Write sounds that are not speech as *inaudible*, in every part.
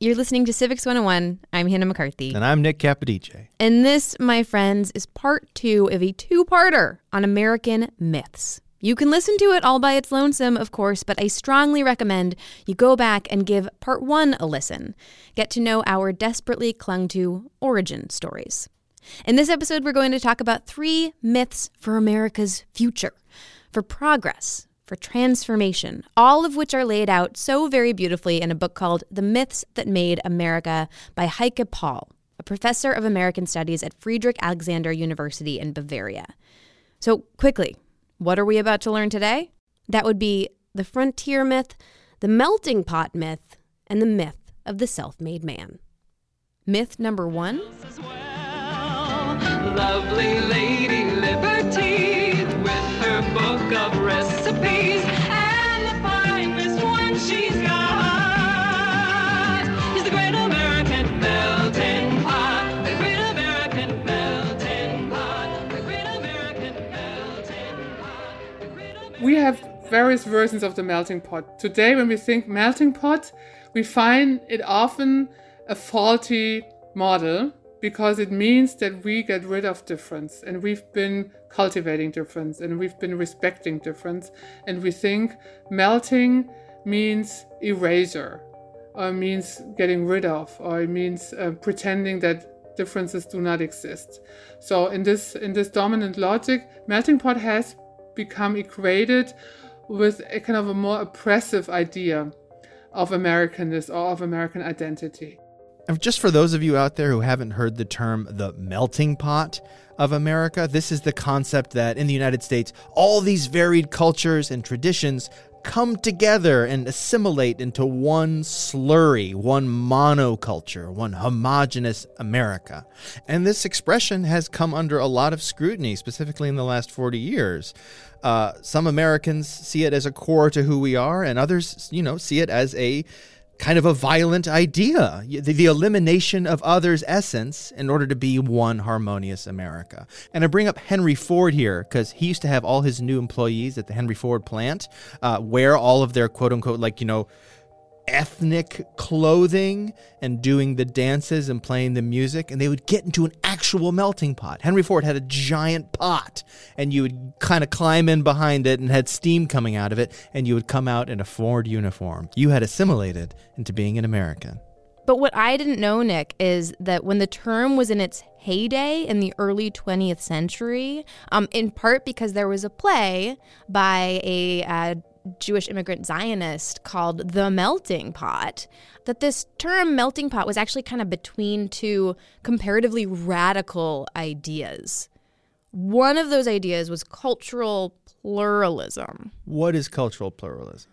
You're listening to Civics 101. I'm Hannah McCarthy. And I'm Nick Capodice. And this, my friends, is part two of a two parter on American myths. You can listen to it all by its lonesome, of course, but I strongly recommend you go back and give part one a listen. Get to know our desperately clung to origin stories. In this episode, we're going to talk about three myths for America's future, for progress, for transformation, all of which are laid out so very beautifully in a book called The Myths That Made America by Heike Paul, a professor of American Studies at Friedrich Alexander University in Bavaria. So, quickly, what are we about to learn today? That would be the frontier myth, the melting pot myth, and the myth of the self made man. Myth number one. Lovely lady Liberty book of recipes and the finest one she's got is the great American melting pot. The great American melting pot. The great American melting pot. We have various versions of the melting pot. Today, when we think melting pot, we find it often a faulty model because it means that we get rid of difference and we've been cultivating difference and we've been respecting difference. And we think melting means erasure or means getting rid of or it means uh, pretending that differences do not exist. So in this in this dominant logic melting pot has become equated with a kind of a more oppressive idea of americanness or of american identity just for those of you out there who haven't heard the term the melting pot of America, this is the concept that in the United States, all these varied cultures and traditions come together and assimilate into one slurry, one monoculture, one homogenous America. And this expression has come under a lot of scrutiny, specifically in the last 40 years. Uh, some Americans see it as a core to who we are, and others, you know, see it as a kind of a violent idea the, the, elimination of others' essence in order to be one harmonious America. And I bring up Henry Ford here because he used to have all his new employees at the Henry Ford plant uh, wear all of their quote unquote, like, you know, ethnic clothing and doing the dances and playing the music, and they would get into an actual melting pot. Henry Ford had a giant pot, and you would kind of climb in behind it and had steam coming out of it, and you would come out in a Ford uniform. You had assimilated into being an American. But what I didn't know, Nick, is that when the term was in its heyday in the early 20th century, um, in part because there was a play by a uh, Jewish immigrant Zionist called the melting pot, that this term melting pot was actually kind of between two comparatively radical ideas. One of those ideas was cultural pluralism. What is cultural pluralism?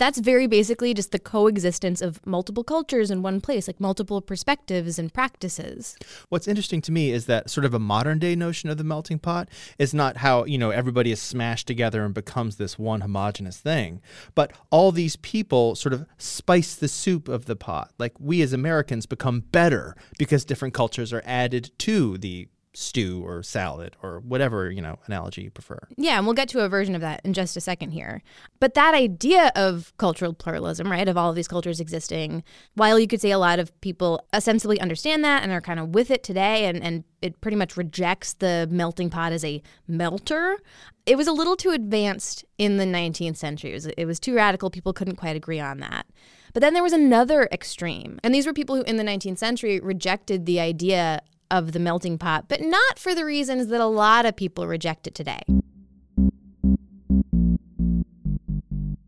That's very basically just the coexistence of multiple cultures in one place, like multiple perspectives and practices. What's interesting to me is that sort of a modern day notion of the melting pot is not how, you know, everybody is smashed together and becomes this one homogenous thing, but all these people sort of spice the soup of the pot. Like we as Americans become better because different cultures are added to the stew or salad or whatever, you know, analogy you prefer. Yeah, and we'll get to a version of that in just a second here. But that idea of cultural pluralism, right, of all of these cultures existing, while you could say a lot of people ostensibly understand that and are kind of with it today and, and it pretty much rejects the melting pot as a melter, it was a little too advanced in the 19th century. It was, it was too radical. People couldn't quite agree on that. But then there was another extreme. And these were people who, in the 19th century, rejected the idea of the melting pot, but not for the reasons that a lot of people reject it today.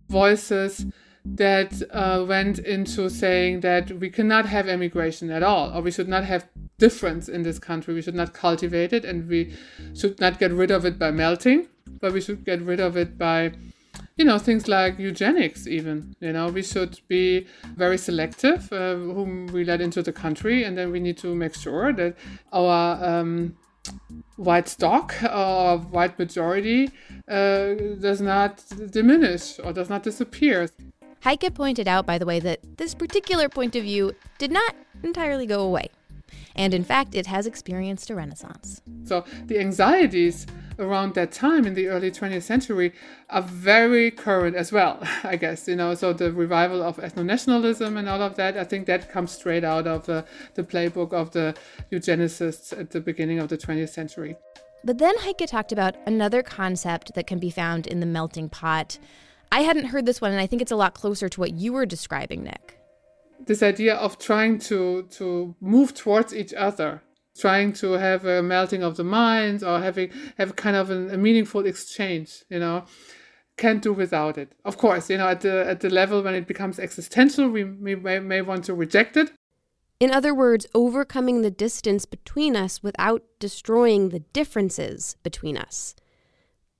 Voices that uh, went into saying that we cannot have immigration at all, or we should not have difference in this country. We should not cultivate it, and we should not get rid of it by melting, but we should get rid of it by you know things like eugenics even you know we should be very selective uh, whom we let into the country and then we need to make sure that our um, white stock or white majority uh, does not diminish or does not disappear. Heike pointed out by the way that this particular point of view did not entirely go away. And in fact it has experienced a renaissance. So the anxieties around that time in the early 20th century are very current as well, *laughs* I guess. You know, so the revival of ethno nationalism and all of that, I think that comes straight out of the, the playbook of the eugenicists at the beginning of the 20th century. But then Heike talked about another concept that can be found in the melting pot. I hadn't heard this one, and I think it's a lot closer to what you were describing, Nick. This idea of trying to to move towards each other, trying to have a melting of the minds or having have kind of an, a meaningful exchange, you know, can't do without it. Of course, you know, at the at the level when it becomes existential, we, we may, may want to reject it. In other words, overcoming the distance between us without destroying the differences between us.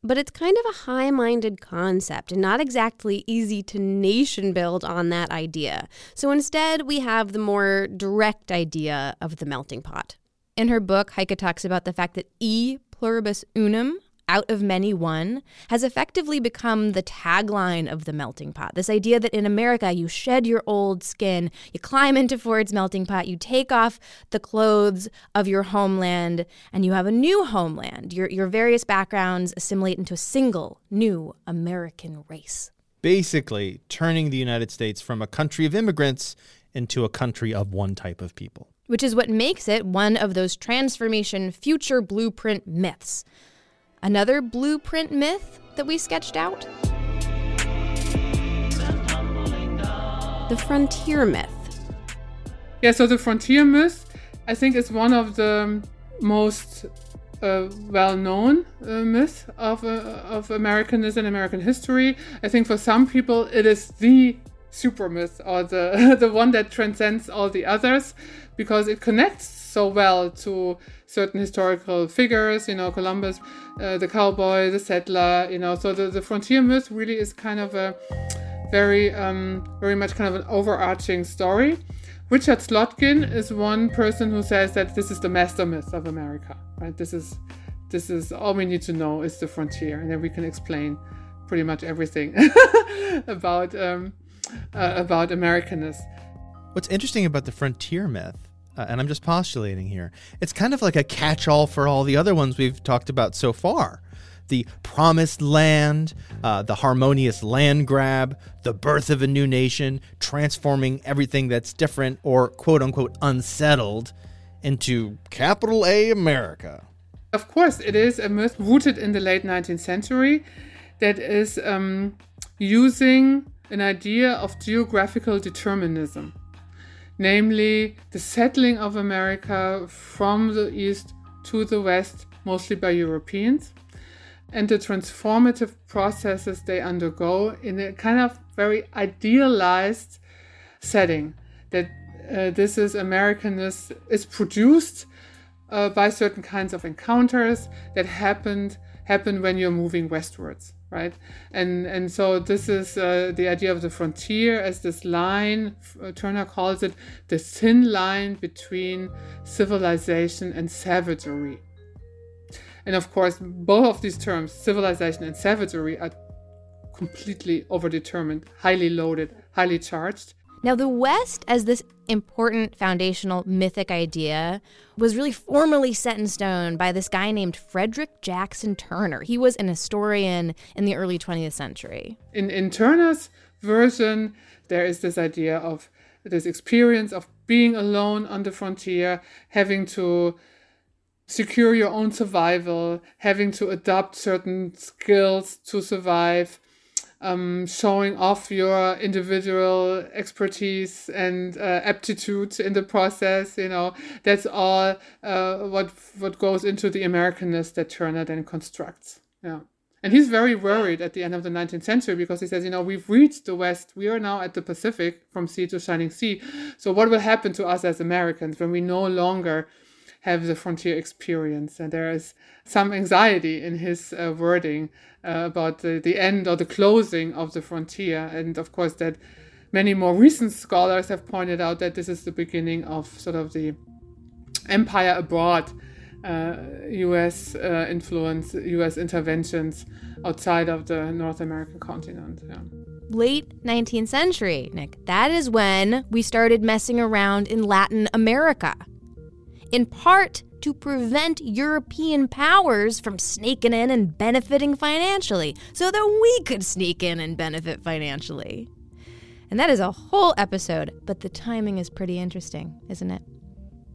But it's kind of a high minded concept and not exactly easy to nation build on that idea. So instead, we have the more direct idea of the melting pot. In her book, Heike talks about the fact that e pluribus unum, out of many one, has effectively become the tagline of the melting pot. This idea that in America, you shed your old skin, you climb into Ford's melting pot, you take off the clothes of your homeland, and you have a new homeland. Your, your various backgrounds assimilate into a single new American race. Basically, turning the United States from a country of immigrants into a country of one type of people which is what makes it one of those transformation future blueprint myths. Another blueprint myth that we sketched out? The frontier myth. Yeah, so the frontier myth, I think, is one of the most uh, well-known uh, myth of, uh, of Americanism American history. I think for some people it is the super myth or the *laughs* the one that transcends all the others because it connects so well to certain historical figures you know columbus uh, the cowboy the settler you know so the, the frontier myth really is kind of a very um, very much kind of an overarching story richard slotkin is one person who says that this is the master myth of america right this is this is all we need to know is the frontier and then we can explain pretty much everything *laughs* about um, uh, about Americanness. What's interesting about the frontier myth, uh, and I'm just postulating here, it's kind of like a catch all for all the other ones we've talked about so far. The promised land, uh, the harmonious land grab, the birth of a new nation, transforming everything that's different or quote unquote unsettled into capital A America. Of course, it is a myth rooted in the late 19th century that is um, using an idea of geographical determinism, namely the settling of America from the east to the west, mostly by Europeans, and the transformative processes they undergo in a kind of very idealized setting. That uh, this is Americanness is produced uh, by certain kinds of encounters that happened happen when you're moving westwards right? And and so this is uh, the idea of the frontier as this line uh, turner calls it the thin line between civilization and savagery. And of course both of these terms civilization and savagery are completely overdetermined highly loaded highly charged now, the West, as this important foundational mythic idea, was really formally set in stone by this guy named Frederick Jackson Turner. He was an historian in the early 20th century. In, in Turner's version, there is this idea of this experience of being alone on the frontier, having to secure your own survival, having to adopt certain skills to survive um, showing off your individual expertise and uh, aptitude in the process. You know, that's all uh, what what goes into the Americanness that Turner then constructs. Yeah. And he's very worried at the end of the 19th century because he says, you know, we've reached the West. We are now at the Pacific from sea to shining sea. So, what will happen to us as Americans when we no longer have the frontier experience. And there is some anxiety in his uh, wording uh, about the, the end or the closing of the frontier. And of course, that many more recent scholars have pointed out that this is the beginning of sort of the empire abroad. Uh, US uh, influence, US interventions outside of the North American continent. Yeah. Late 19th century, Nick. That is when we started messing around in Latin America. In part, to prevent European powers from sneaking in and benefiting financially so that we could sneak in and benefit financially. And that is a whole episode, but the timing is pretty interesting, isn't it?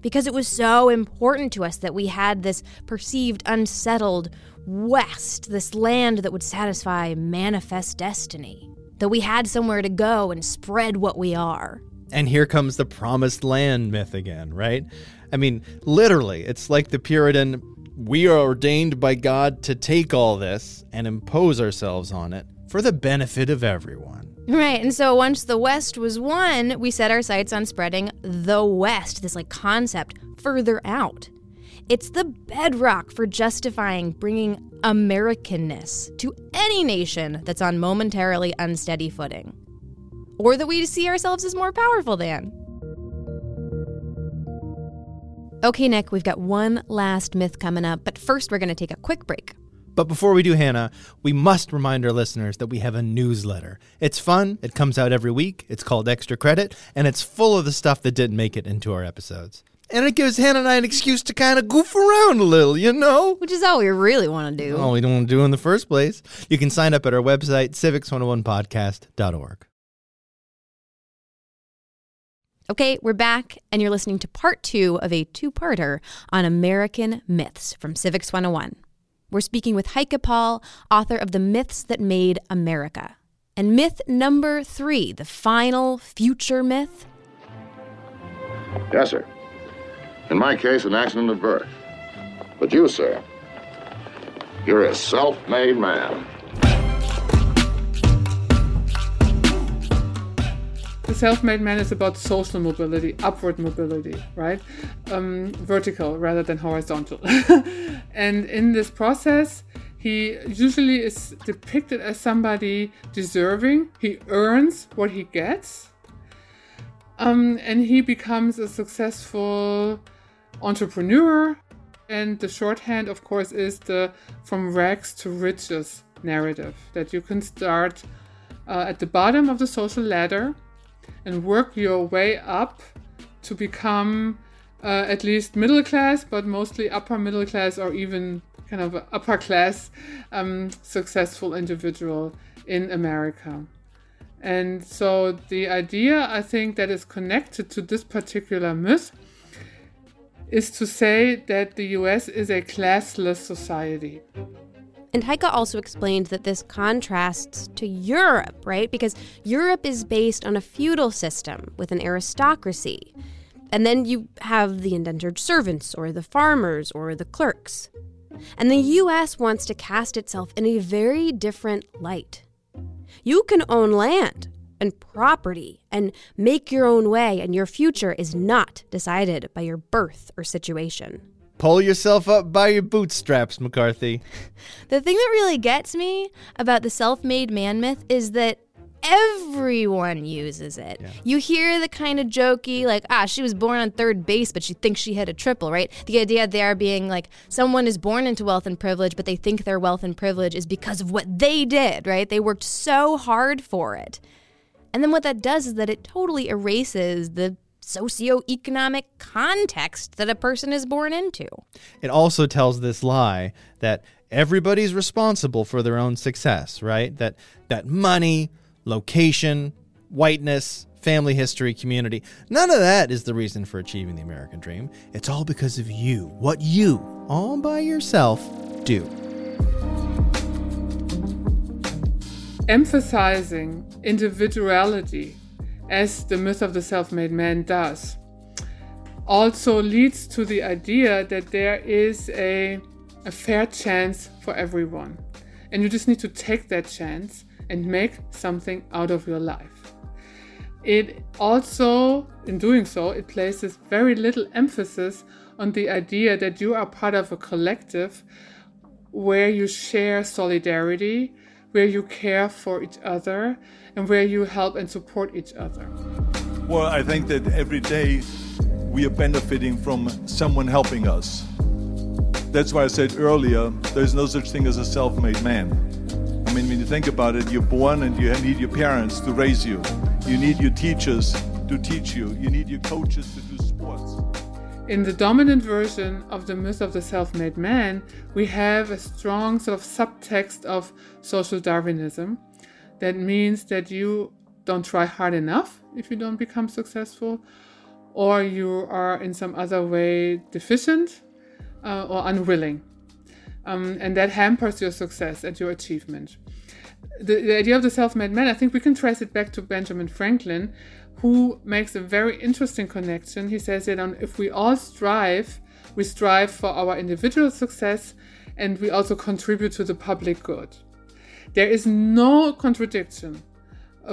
Because it was so important to us that we had this perceived unsettled West, this land that would satisfy manifest destiny, that we had somewhere to go and spread what we are. And here comes the promised land myth again, right? I mean, literally, it's like the Puritan we are ordained by God to take all this and impose ourselves on it for the benefit of everyone. Right. And so once the West was won, we set our sights on spreading the West, this like concept, further out. It's the bedrock for justifying bringing Americanness to any nation that's on momentarily unsteady footing, or that we see ourselves as more powerful than. Okay, Nick, we've got one last myth coming up, but first we're going to take a quick break. But before we do, Hannah, we must remind our listeners that we have a newsletter. It's fun, it comes out every week, it's called Extra Credit, and it's full of the stuff that didn't make it into our episodes. And it gives Hannah and I an excuse to kind of goof around a little, you know? Which is all we really want to do. All we don't want to do in the first place. You can sign up at our website, civics101podcast.org. Okay, we're back, and you're listening to part two of a two parter on American myths from Civics 101. We're speaking with Heike Paul, author of The Myths That Made America. And myth number three, the final future myth. Yes, sir. In my case, an accident of birth. But you, sir, you're a self made man. The self-made man is about social mobility, upward mobility, right? Um, vertical rather than horizontal. *laughs* and in this process, he usually is depicted as somebody deserving. He earns what he gets. Um, and he becomes a successful entrepreneur. And the shorthand, of course, is the from rags to riches narrative that you can start uh, at the bottom of the social ladder and work your way up to become uh, at least middle class, but mostly upper middle class or even kind of upper class um, successful individual in America. And so the idea I think that is connected to this particular myth is to say that the US is a classless society. And Heike also explained that this contrasts to Europe, right? Because Europe is based on a feudal system with an aristocracy. And then you have the indentured servants, or the farmers, or the clerks. And the US wants to cast itself in a very different light. You can own land and property and make your own way, and your future is not decided by your birth or situation. Pull yourself up by your bootstraps, McCarthy. *laughs* The thing that really gets me about the self made man myth is that everyone uses it. Yeah. You hear the kind of jokey, like, ah, she was born on third base, but she thinks she hit a triple, right? The idea there being like someone is born into wealth and privilege, but they think their wealth and privilege is because of what they did, right? They worked so hard for it. And then what that does is that it totally erases the socioeconomic context that a person is born into. It also tells this lie that everybody's responsible for their own success, right? That that money, location, whiteness, family history, community, none of that is the reason for achieving the American dream. It's all because of you, what you, all by yourself, do. Emphasizing individuality as the myth of the self made man does, also leads to the idea that there is a, a fair chance for everyone. And you just need to take that chance and make something out of your life. It also, in doing so, it places very little emphasis on the idea that you are part of a collective where you share solidarity, where you care for each other, and where you help and support each other. Well, I think that every day we are benefiting from someone helping us. That's why I said earlier there's no such thing as a self made man. I mean, when you think about it, you're born and you need your parents to raise you, you need your teachers to teach you, you need your coaches to. In the dominant version of the myth of the self made man, we have a strong sort of subtext of social Darwinism. That means that you don't try hard enough if you don't become successful, or you are in some other way deficient uh, or unwilling. Um, and that hampers your success and your achievement. The, the idea of the self made man, I think we can trace it back to Benjamin Franklin, who makes a very interesting connection. He says that if we all strive, we strive for our individual success and we also contribute to the public good. There is no contradiction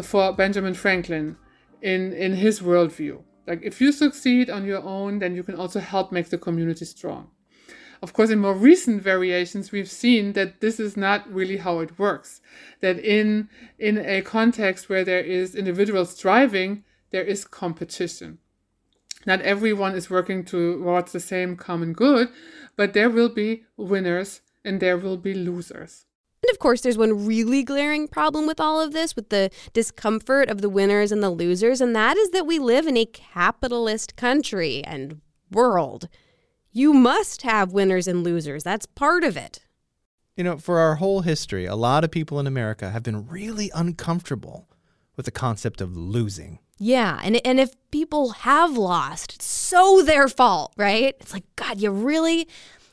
for Benjamin Franklin in, in his worldview. Like if you succeed on your own, then you can also help make the community strong. Of course, in more recent variations, we've seen that this is not really how it works. That in in a context where there is individual striving, there is competition. Not everyone is working towards the same common good, but there will be winners and there will be losers. And of course, there's one really glaring problem with all of this, with the discomfort of the winners and the losers, and that is that we live in a capitalist country and world. You must have winners and losers. That's part of it. You know, for our whole history, a lot of people in America have been really uncomfortable with the concept of losing. Yeah, and and if people have lost, it's so their fault, right? It's like God, you really,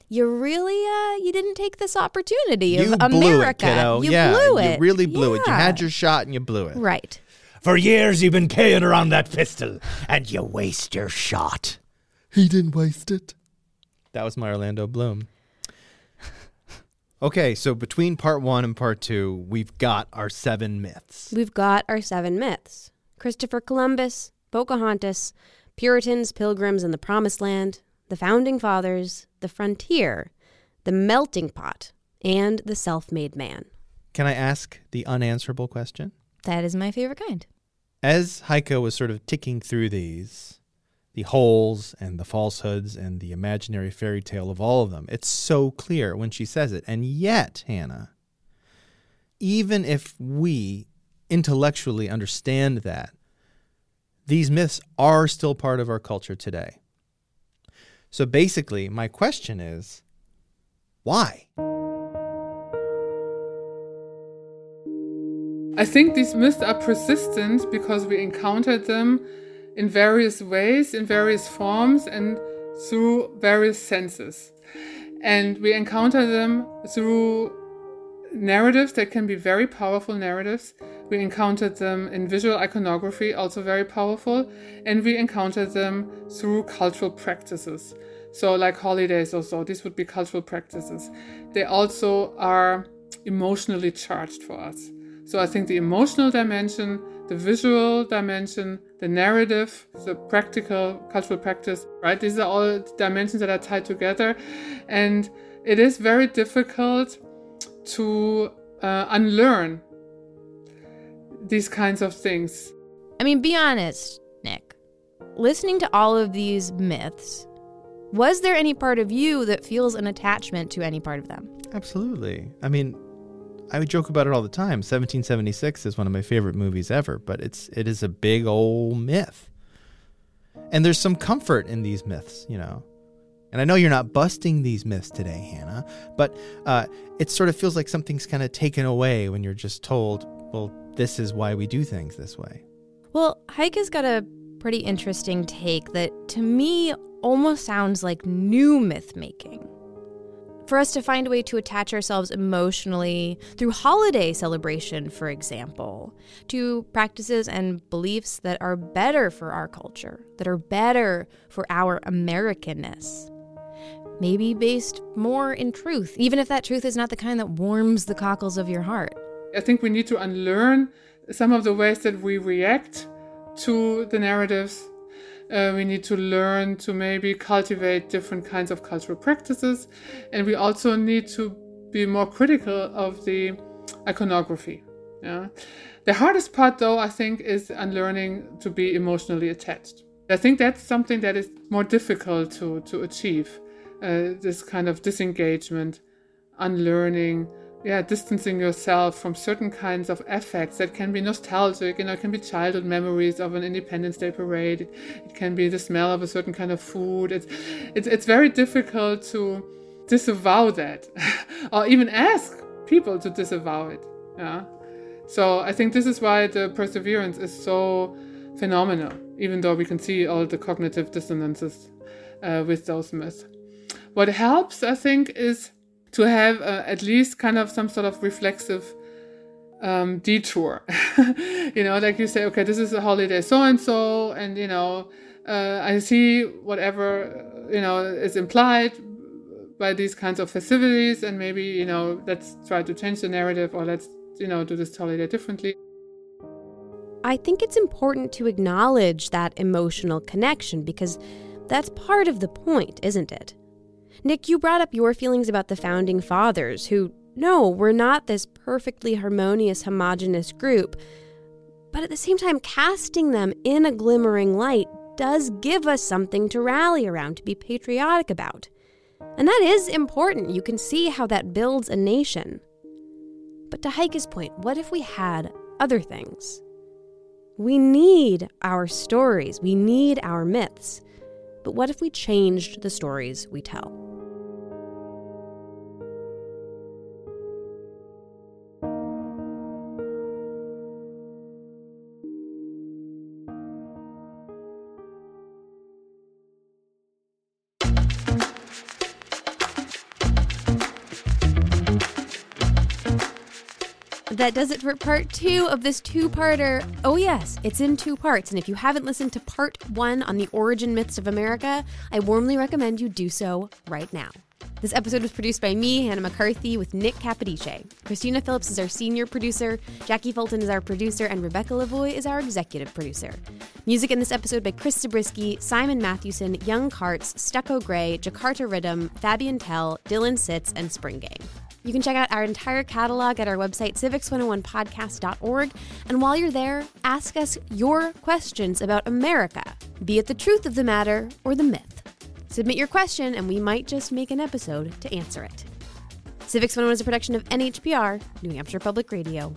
you really, uh, you didn't take this opportunity of you of blew America. it, kiddo. You yeah, blew it. You really blew it. You had your shot and you blew it. right. For years you've been carrying around that pistol, and you waste your shot. He didn't waste it. That was my Orlando Bloom. *laughs* okay, so between part one and part two, we've got our seven myths. We've got our seven myths: Christopher Columbus, Pocahontas, Puritans, Pilgrims, and the Promised Land, the Founding Fathers, the Frontier, the Melting Pot, and the Self-Made Man. Can I ask the unanswerable question? That is my favorite kind. As Heike was sort of ticking through these, the holes and the falsehoods and the imaginary fairy tale of all of them, it's so clear when she says it. And yet, Hannah, even if we intellectually understand that, these myths are still part of our culture today. So basically, my question is why? I think these myths are persistent because we encountered them in various ways, in various forms, and through various senses. And we encounter them through narratives that can be very powerful narratives. We encountered them in visual iconography, also very powerful. And we encountered them through cultural practices. So, like holidays or so, these would be cultural practices. They also are emotionally charged for us. So I think the emotional dimension, the visual dimension, the narrative, the practical cultural practice, right? These are all dimensions that are tied together. And it is very difficult to uh, unlearn these kinds of things. I mean, be honest, Nick. Listening to all of these myths, was there any part of you that feels an attachment to any part of them? Absolutely. I mean, I would joke about it all the time. 1776 is one of my favorite movies ever, but it's it is a big old myth. And there's some comfort in these myths, you know. And I know you're not busting these myths today, Hannah, but uh, it sort of feels like something's kind of taken away when you're just told, well, this is why we do things this way. Well, Heike's got a pretty interesting take that to me almost sounds like new myth making. For us to find a way to attach ourselves emotionally through holiday celebration, for example, to practices and beliefs that are better for our culture, that are better for our Americanness. Maybe based more in truth, even if that truth is not the kind that warms the cockles of your heart. I think we need to unlearn some of the ways that we react to the narratives. Uh, we need to learn to maybe cultivate different kinds of cultural practices. And we also need to be more critical of the iconography. Yeah? The hardest part, though, I think, is unlearning to be emotionally attached. I think that's something that is more difficult to, to achieve uh, this kind of disengagement, unlearning yeah, distancing yourself from certain kinds of effects that can be nostalgic, you know, it can be childhood memories of an Independence Day parade, it, can be the smell of a certain kind of food. It's, it's, it's very difficult to disavow that *laughs* or even ask people to disavow it. Yeah. So I think this is why the perseverance is so phenomenal, even though we can see all the cognitive dissonances uh, with those myths. What helps, I think, is to have uh, at least kind of some sort of reflexive um, detour. *laughs* you know, like you say, okay, this is a holiday so and so, and you know, uh, I see whatever you know is implied by these kinds of festivities, and maybe you know, let's try to change the narrative, or let's you know do this holiday differently. I think it's important to acknowledge that emotional connection because that's part of the point, isn't it? Nick, you brought up your feelings about the founding fathers, who, no, we're not this perfectly harmonious, homogenous group. But at the same time, casting them in a glimmering light does give us something to rally around, to be patriotic about. And that is important. You can see how that builds a nation. But to Heike's point, what if we had other things? We need our stories, we need our myths. But what if we changed the stories we tell? That does it for part two of this two parter. Oh, yes, it's in two parts. And if you haven't listened to part one on the origin myths of America, I warmly recommend you do so right now. This episode was produced by me, Hannah McCarthy, with Nick Capodice. Christina Phillips is our senior producer, Jackie Fulton is our producer, and Rebecca Lavoie is our executive producer. Music in this episode by Chris Zabriskie, Simon Mathewson, Yung Kartz, Stucco Gray, Jakarta Rhythm, Fabian Tell, Dylan Sitts, and Spring Gang. You can check out our entire catalog at our website, civics101podcast.org. And while you're there, ask us your questions about America, be it the truth of the matter or the myth. Submit your question, and we might just make an episode to answer it. Civics 101 is a production of NHPR, New Hampshire Public Radio.